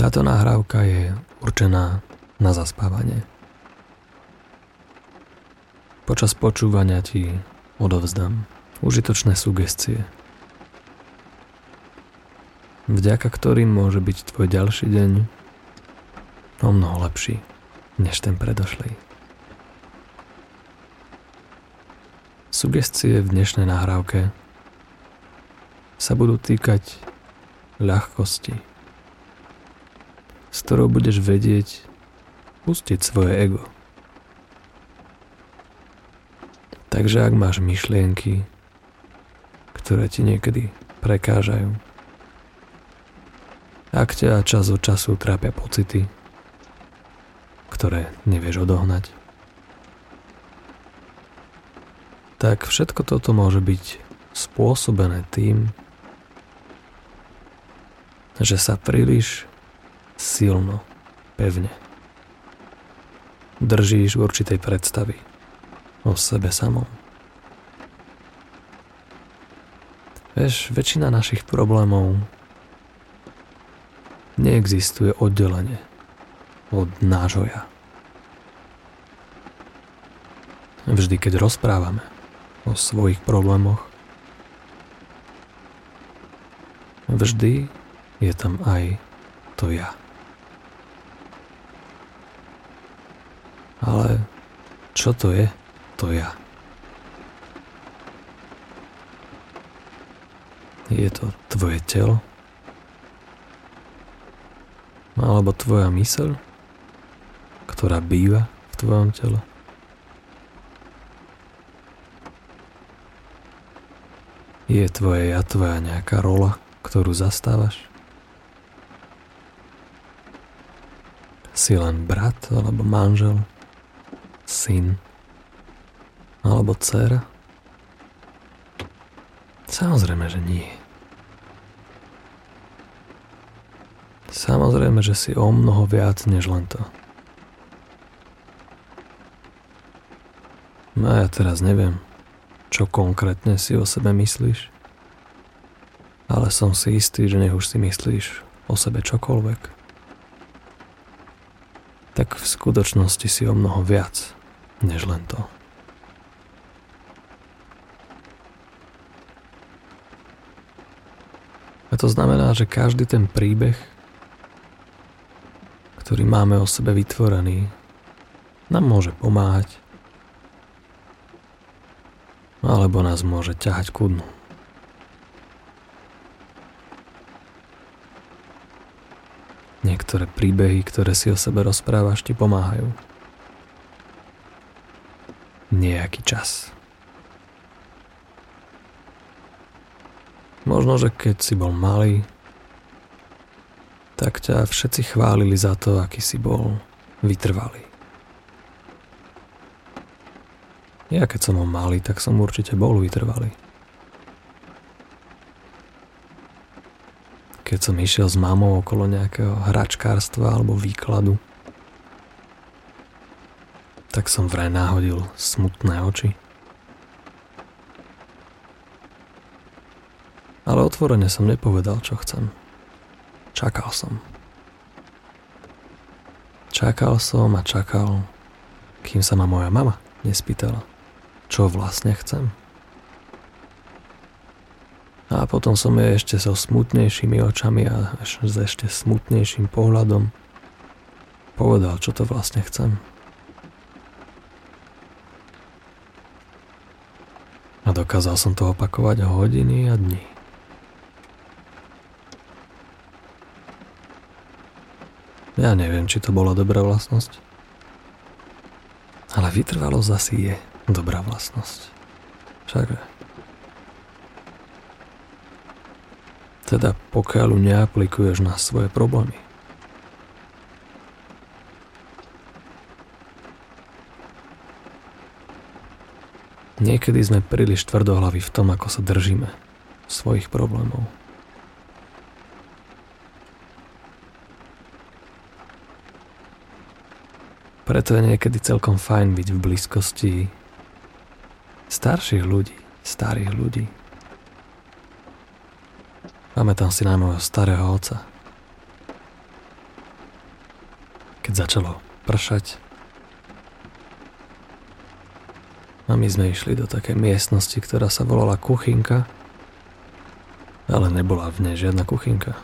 Táto nahrávka je určená na zaspávanie. Počas počúvania ti odovzdám užitočné sugestie, vďaka ktorým môže byť tvoj ďalší deň o mnoho lepší než ten predošlý. Sugestie v dnešnej nahrávke sa budú týkať ľahkosti, ktorou budeš vedieť pustiť svoje ego. Takže ak máš myšlienky, ktoré ti niekedy prekážajú, ak ťa čas od času trápia pocity, ktoré nevieš odohnať, tak všetko toto môže byť spôsobené tým, že sa príliš silno, pevne držíš určitej predstavy o sebe samom. Vieš, väčšina našich problémov neexistuje oddelenie od nášho ja. Vždy, keď rozprávame o svojich problémoch, vždy je tam aj to ja. Ale čo to je to ja? Je to tvoje telo? Alebo tvoja myseľ, ktorá býva v tvojom tele? Je tvoje ja tvoja nejaká rola, ktorú zastávaš? Si len brat alebo manžel, syn alebo dcera? Samozrejme, že nie. Samozrejme, že si o mnoho viac než len to. No ja teraz neviem, čo konkrétne si o sebe myslíš, ale som si istý, že nech už si myslíš o sebe čokoľvek tak v skutočnosti si o mnoho viac, než len to. A to znamená, že každý ten príbeh, ktorý máme o sebe vytvorený, nám môže pomáhať, alebo nás môže ťahať ku dnu. Niektoré príbehy, ktoré si o sebe rozprávaš, ti pomáhajú. Nejaký čas. Možno, že keď si bol malý, tak ťa všetci chválili za to, aký si bol vytrvalý. Ja keď som bol malý, tak som určite bol vytrvalý. keď som išiel s mamou okolo nejakého hračkárstva alebo výkladu, tak som vraj náhodil smutné oči. Ale otvorene som nepovedal, čo chcem. Čakal som. Čakal som a čakal, kým sa ma moja mama nespýtala, čo vlastne chcem. A potom som jej ešte so smutnejšími očami a až s ešte smutnejším pohľadom povedal, čo to vlastne chcem. Dokázal som to opakovať hodiny a dní. Ja neviem, či to bola dobrá vlastnosť. Ale vytrvalosť asi je dobrá vlastnosť. Však Teda pokiaľ ju neaplikuješ na svoje problémy. Niekedy sme príliš tvrdohlaví v tom, ako sa držíme svojich problémov. Preto je niekedy celkom fajn byť v blízkosti starších ľudí, starých ľudí, Pamätám si na môjho starého oca. keď začalo pršať. A my sme išli do takej miestnosti, ktorá sa volala kuchynka, ale nebola v nej žiadna kuchynka.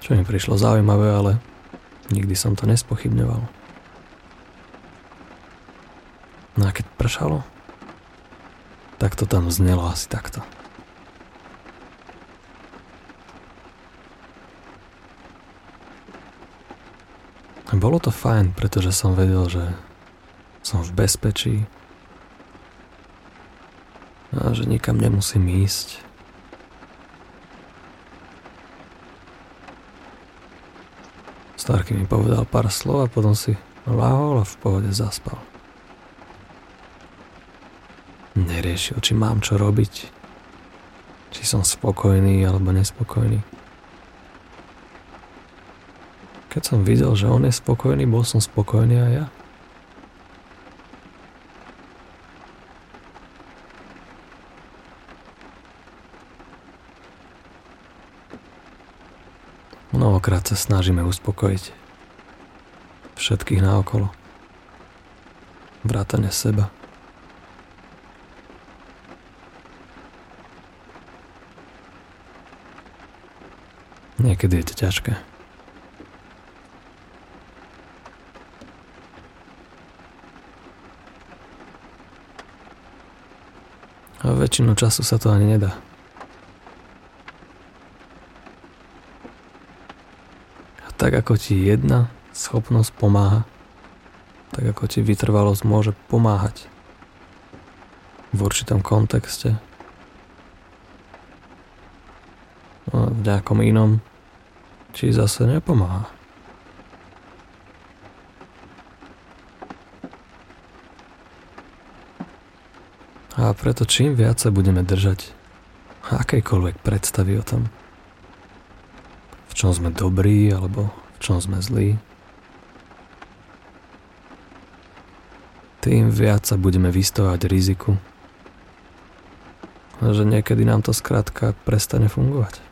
Čo mi prišlo zaujímavé, ale nikdy som to nespochybňoval. No a keď pršalo, tak to tam znelo asi takto. Bolo to fajn, pretože som vedel, že som v bezpečí a že nikam nemusím ísť. Starky mi povedal pár slov a potom si láhol a v pohode zaspal. Neriešil, či mám čo robiť, či som spokojný alebo nespokojný. Keď som videl, že on je spokojný, bol som spokojný aj ja. Mnohokrát sa snažíme uspokojiť všetkých naokolo. Vrátane seba. Niekedy je to ťažké. A väčšinu času sa to ani nedá. A tak ako ti jedna schopnosť pomáha, tak ako ti vytrvalosť môže pomáhať v určitom kontexte a v nejakom inom či zase nepomáha. A preto čím viac budeme držať akejkoľvek predstavy o tom, čom sme dobrí alebo v čom sme zlí, tým viac sa budeme vystovať riziku, že niekedy nám to skrátka prestane fungovať.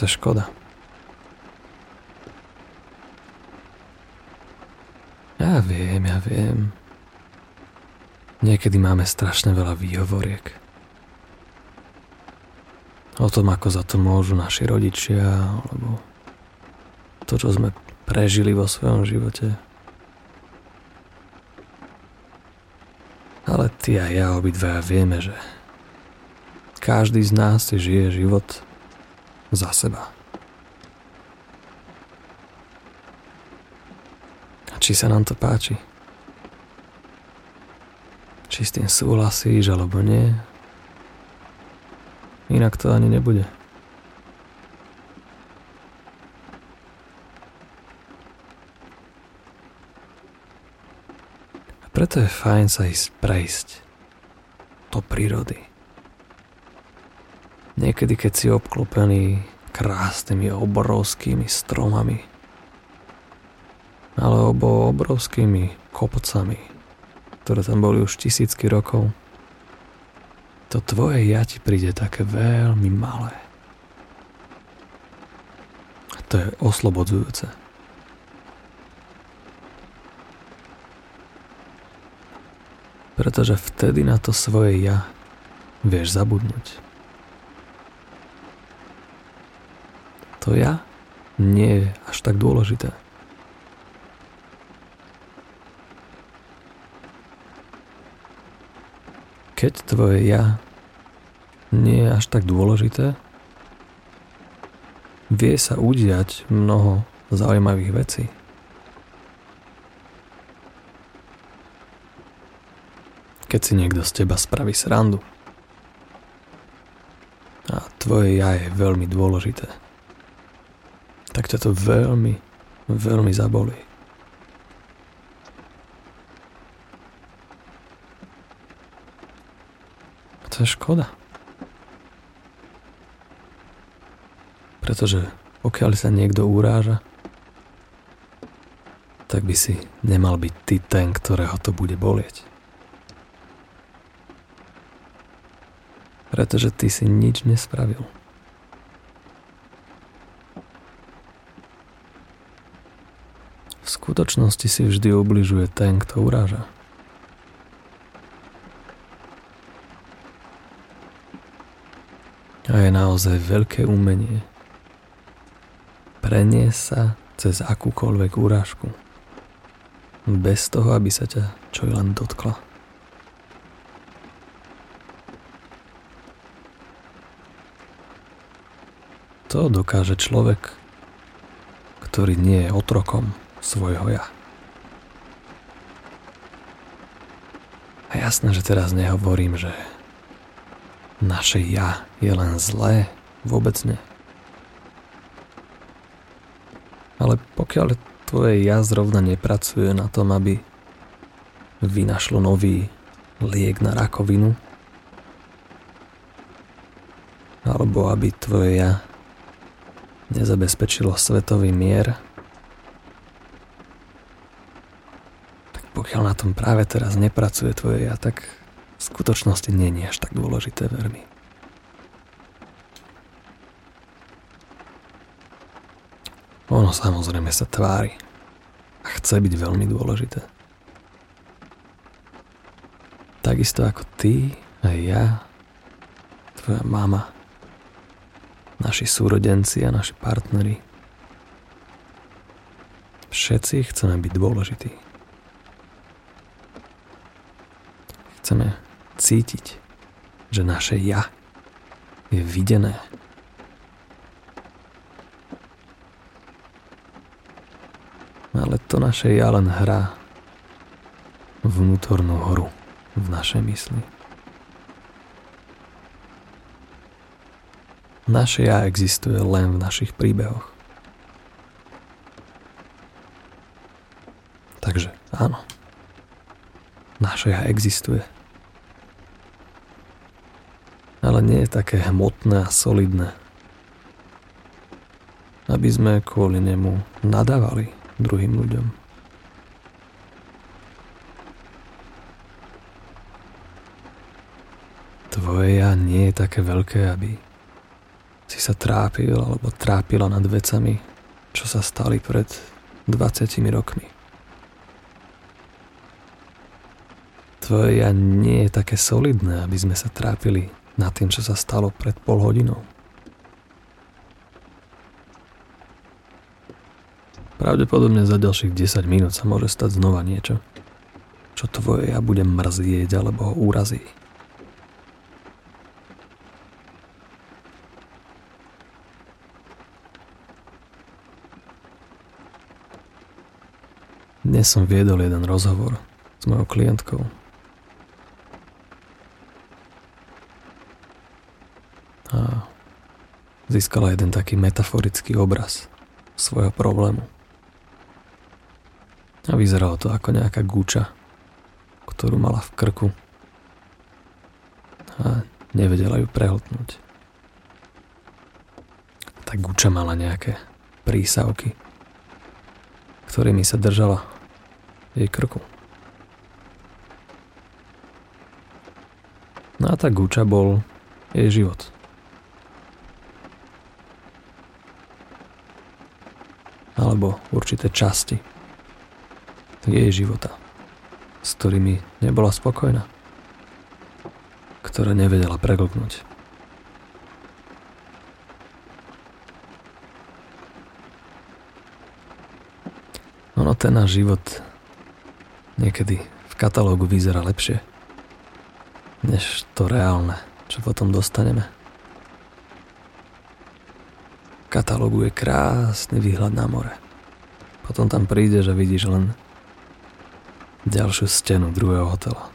to je škoda. Ja viem, ja viem. Niekedy máme strašne veľa výhovoriek. O tom, ako za to môžu naši rodičia, alebo to, čo sme prežili vo svojom živote. Ale ty a ja obidva vieme, že každý z nás si žije život za seba. Či sa nám to páči? Či s tým súhlasíš alebo nie? Inak to ani nebude. A preto je fajn sa ísť prejsť do prírody. Niekedy, keď si obklopený krásnymi obrovskými stromami alebo obrovskými kopcami, ktoré tam boli už tisícky rokov, to tvoje ja ti príde také veľmi malé. A to je oslobodzujúce. Pretože vtedy na to svoje ja vieš zabudnúť. to ja nie je až tak dôležité. Keď tvoje ja nie je až tak dôležité, vie sa udiať mnoho zaujímavých vecí. Keď si niekto z teba spraví srandu. A tvoje ja je veľmi dôležité tak ťa to veľmi, veľmi zabolí. zase škoda. Pretože pokiaľ sa niekto uráža, tak by si nemal byť ty ten, ktorého to bude bolieť. Pretože ty si nič nespravil. V skutočnosti si vždy ubližuje ten, kto uráža. A je naozaj veľké umenie preniesť sa cez akúkoľvek úrážku. Bez toho, aby sa ťa čo len dotkla. To dokáže človek, ktorý nie je otrokom svojho ja. A jasné, že teraz nehovorím, že naše ja je len zlé, vôbec nie. Ale pokiaľ tvoje ja zrovna nepracuje na tom, aby vynašlo nový liek na rakovinu, alebo aby tvoje ja nezabezpečilo svetový mier, tak pokiaľ na tom práve teraz nepracuje tvoje ja, tak v skutočnosti nie je až tak dôležité, ver mi. Ono samozrejme sa tvári a chce byť veľmi dôležité. Takisto ako ty, aj ja, tvoja mama, naši súrodenci a naši partneri. Všetci chceme byť dôležití. Chceme cítiť, že naše ja je videné. Ale to naše ja len hrá vnútornú horu v našej mysli. Naše ja existuje len v našich príbehoch. Takže áno, naše ja existuje. Ale nie je také hmotné a solidné, aby sme kvôli nemu nadávali druhým ľuďom. Tvoje ja nie je také veľké, aby si sa trápil alebo trápila nad vecami, čo sa stali pred 20 rokmi. Tvoje ja nie je také solidné, aby sme sa trápili nad tým, čo sa stalo pred pol hodinou. Pravdepodobne za ďalších 10 minút sa môže stať znova niečo, čo tvoje ja bude mrzieť alebo ho úrazí. Dnes som viedol jeden rozhovor s mojou klientkou. A získala jeden taký metaforický obraz svojho problému. A vyzeralo to ako nejaká gúča, ktorú mala v krku a nevedela ju prehltnúť. Tá guča mala nejaké prísavky, ktorými sa držala jej krku. No a tá guča bol jej život. Alebo určité časti jej života, s ktorými nebola spokojná, ktoré nevedela preglknúť. Ono ten náš život niekedy v katalógu vyzerá lepšie, než to reálne, čo potom dostaneme. Katalógu je krásny výhľad na more. Potom tam prídeš a vidíš len ďalšiu stenu druhého hotela.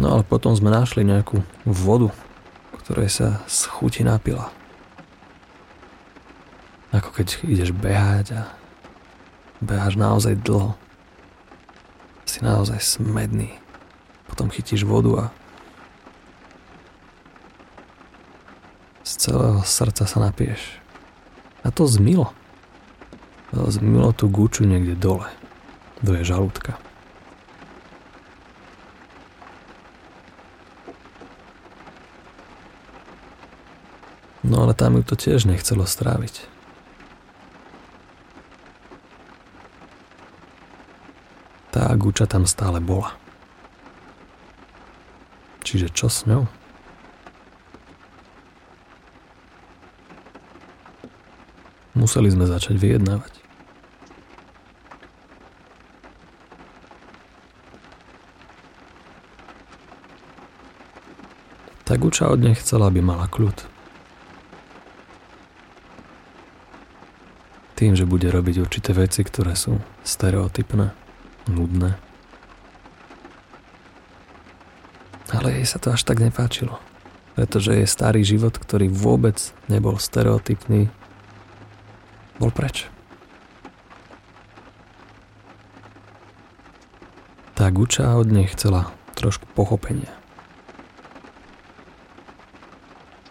No ale potom sme našli nejakú vodu, ktorej sa z chuti napila. Ako keď ideš behať a beháš naozaj dlho. Si naozaj smedný. Potom chytíš vodu a z celého srdca sa napieš. A to zmilo. Zmilo tú guču niekde dole, do jej žalúdka. No ale tam ju to tiež nechcelo stráviť. Tá guča tam stále bola. Čiže čo s ňou? Museli sme začať vyjednávať. Tak Uča od nej chcela, aby mala kľud. Tým, že bude robiť určité veci, ktoré sú stereotypné, nudné. Ale jej sa to až tak nepáčilo, pretože jej starý život, ktorý vôbec nebol stereotypný, bol preč. Tá Guča od nej chcela trošku pochopenia.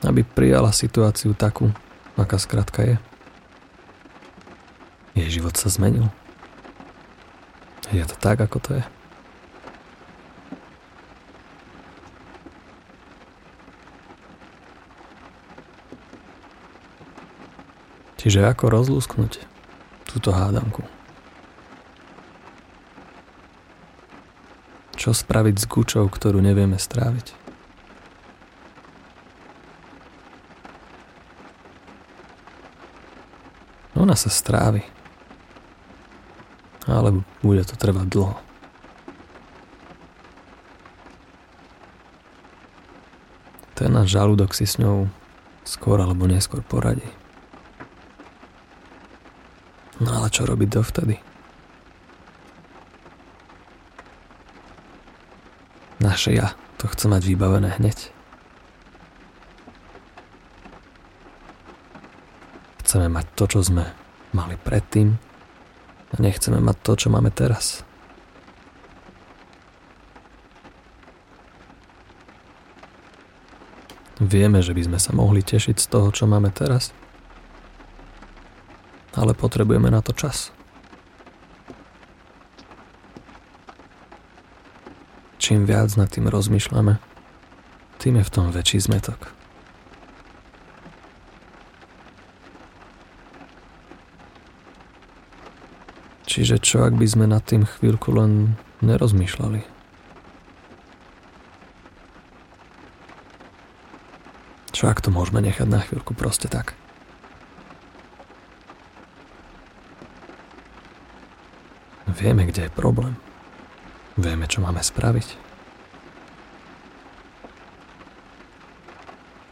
Aby prijala situáciu takú, aká skratka je. Jej život sa zmenil. Je to tak, ako to je. Čiže ako rozlúsknuť túto hádanku? Čo spraviť s gučou, ktorú nevieme stráviť? Ona sa strávi. Ale bude to trvať dlho. Ten náš žalúdok si s ňou skôr alebo neskôr poradí. No ale čo robiť dovtedy? Naše ja to chce mať vybavené hneď. Chceme mať to, čo sme mali predtým a nechceme mať to, čo máme teraz. Vieme, že by sme sa mohli tešiť z toho, čo máme teraz – ale potrebujeme na to čas. Čím viac nad tým rozmýšľame, tým je v tom väčší zmetok. Čiže čo, ak by sme nad tým chvíľku len nerozmýšľali? Čo ak to môžeme nechať na chvíľku proste tak? Vieme, kde je problém. Vieme, čo máme spraviť.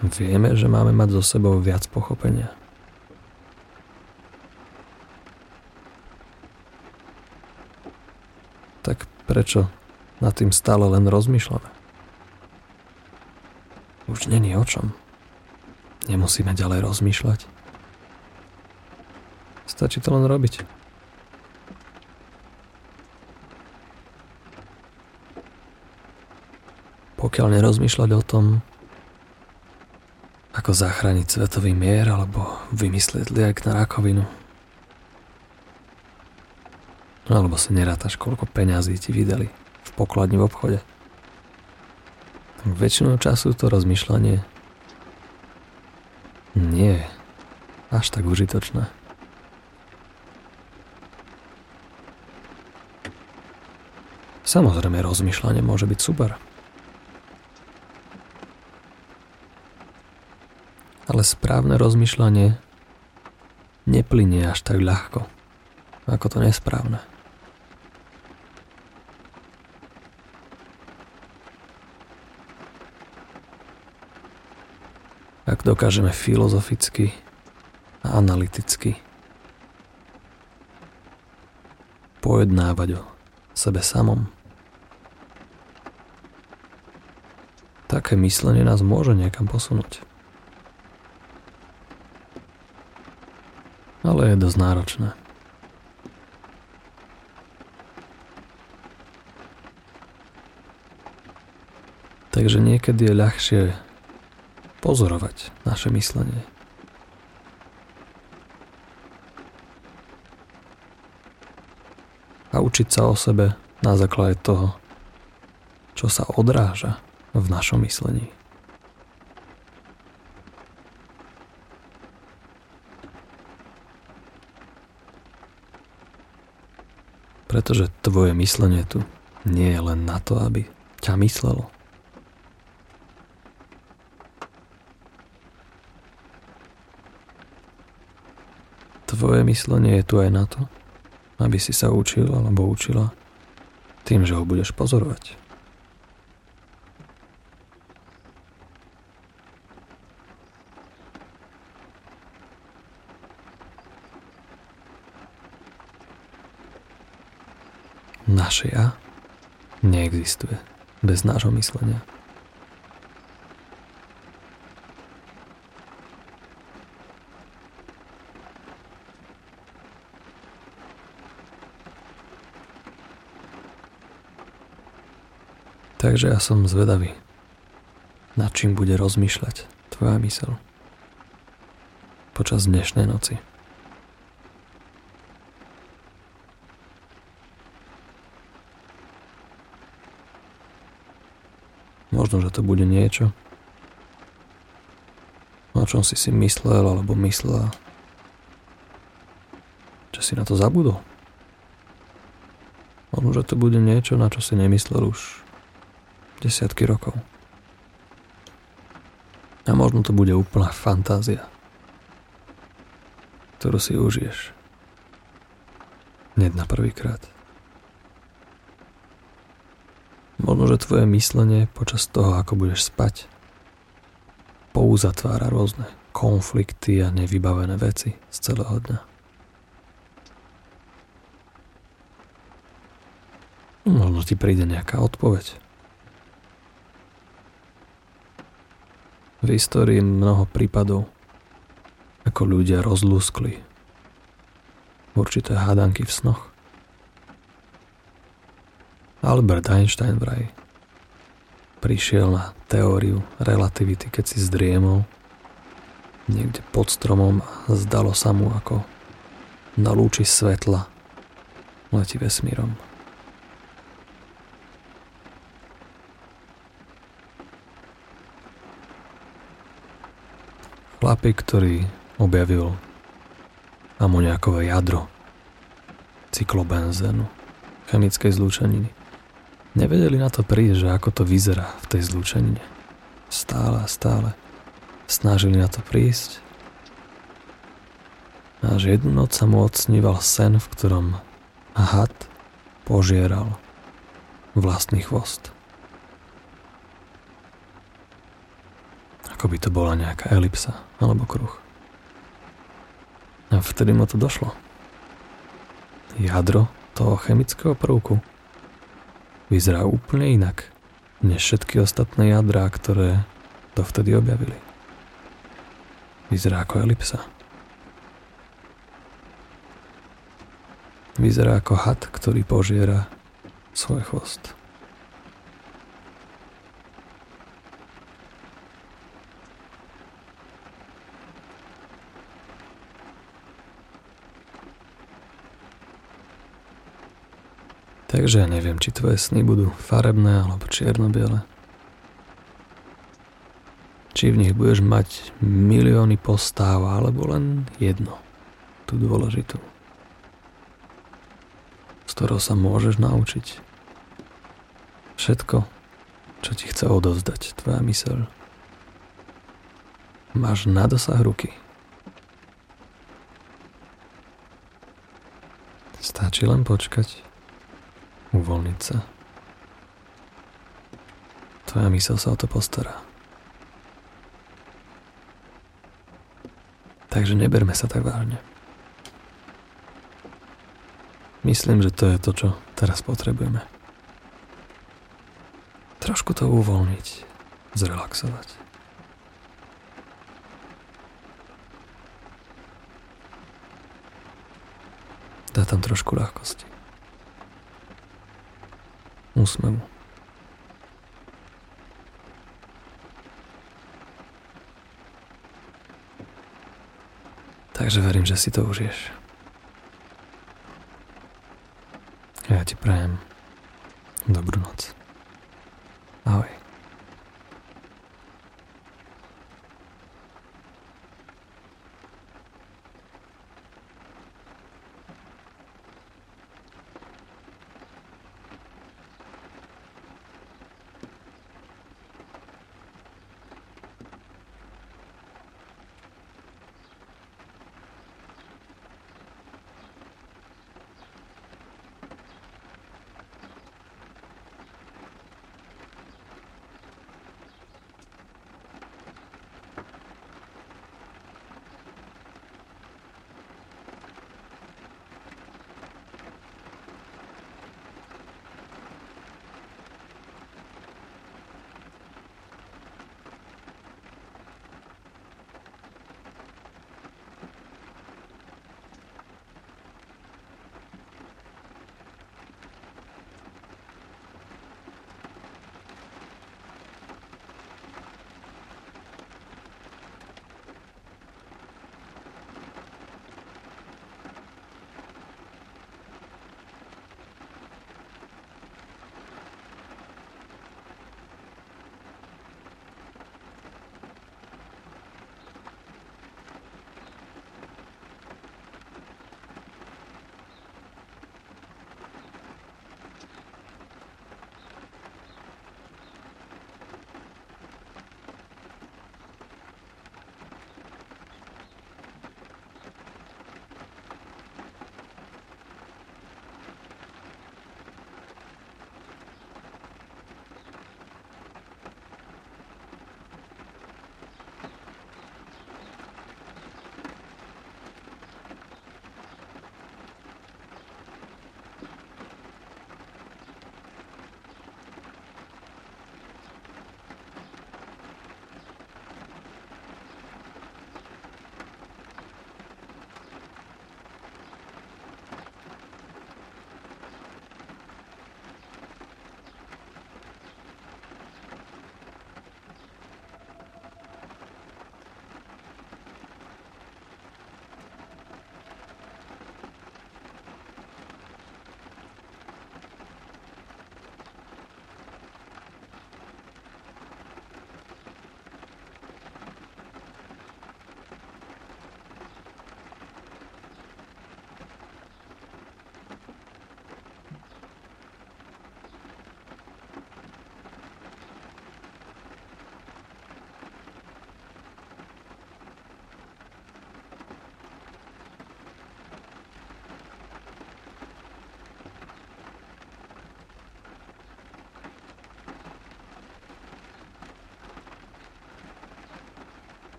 Vieme, že máme mať so sebou viac pochopenia. Tak prečo nad tým stále len rozmýšľame? Už není o čom. Nemusíme ďalej rozmýšľať. Stačí to len robiť. Pokiaľ nerozmýšľať o tom, ako zachrániť svetový mier alebo vymyslieť liek na rakovinu. Alebo si nerátaš, koľko peňazí ti vydali v pokladni v obchode. Tak väčšinou času to rozmýšľanie nie je až tak užitočné. Samozrejme, rozmýšľanie môže byť super. Ale správne rozmýšľanie neplynie až tak ľahko, ako to nesprávne. Ak dokážeme filozoficky a analyticky pojednávať o sebe samom, také myslenie nás môže niekam posunúť. Ale je dosť náročné. Takže niekedy je ľahšie pozorovať naše myslenie. A učiť sa o sebe na základe toho, čo sa odráža v našom myslení. Pretože tvoje myslenie tu nie je len na to, aby ťa myslelo. Tvoje myslenie je tu aj na to, aby si sa učil alebo učila tým, že ho budeš pozorovať. Naše ja neexistuje bez nášho myslenia. Takže ja som zvedavý, nad čím bude rozmýšľať tvoja mysel počas dnešnej noci. Možno, že to bude niečo, o čom si si myslel alebo myslela, že si na to zabudol. Možno, že to bude niečo, na čo si nemyslel už desiatky rokov. A možno to bude úplná fantázia, ktorú si užiješ. Hneď na prvýkrát. Možno, že tvoje myslenie počas toho, ako budeš spať, pouzatvára rôzne konflikty a nevybavené veci z celého dňa. Možno ti príde nejaká odpoveď. V histórii mnoho prípadov, ako ľudia rozlúskli určité hádanky v snoch. Albert Einstein vraj prišiel na teóriu relativity, keď si zdriemol niekde pod stromom a zdalo sa mu ako na lúči svetla letí vesmírom. Chlapík, ktorý objavil amoniakové jadro cyklobenzénu chemickej zlúčeniny Nevedeli na to prísť, že ako to vyzerá v tej zlúčenine. Stále a stále snažili na to prísť. Až jednu noc sa mu odsníval sen, v ktorom had požieral vlastný chvost. Ako by to bola nejaká elipsa alebo kruh. A vtedy mu to došlo. Jadro toho chemického prvku vyzerá úplne inak než všetky ostatné jadrá, ktoré to vtedy objavili. Vyzerá ako elipsa. Vyzerá ako had, ktorý požiera svoj chvost. Takže ja neviem, či tvoje sny budú farebné alebo čierno-biele. Či v nich budeš mať milióny postáv alebo len jedno, tú dôležitú, z ktorou sa môžeš naučiť. Všetko, čo ti chce odovzdať tvoja myseľ. Máš na dosah ruky. Stačí len počkať uvoľniť sa. Tvoja mysel sa o to postará. Takže neberme sa tak vážne. Myslím, že to je to, čo teraz potrebujeme. Trošku to uvoľniť, zrelaxovať. Dá tam trošku ľahkosti úsmevu. Takže verím, že si to užiješ. Ja ti prajem dobrú noc.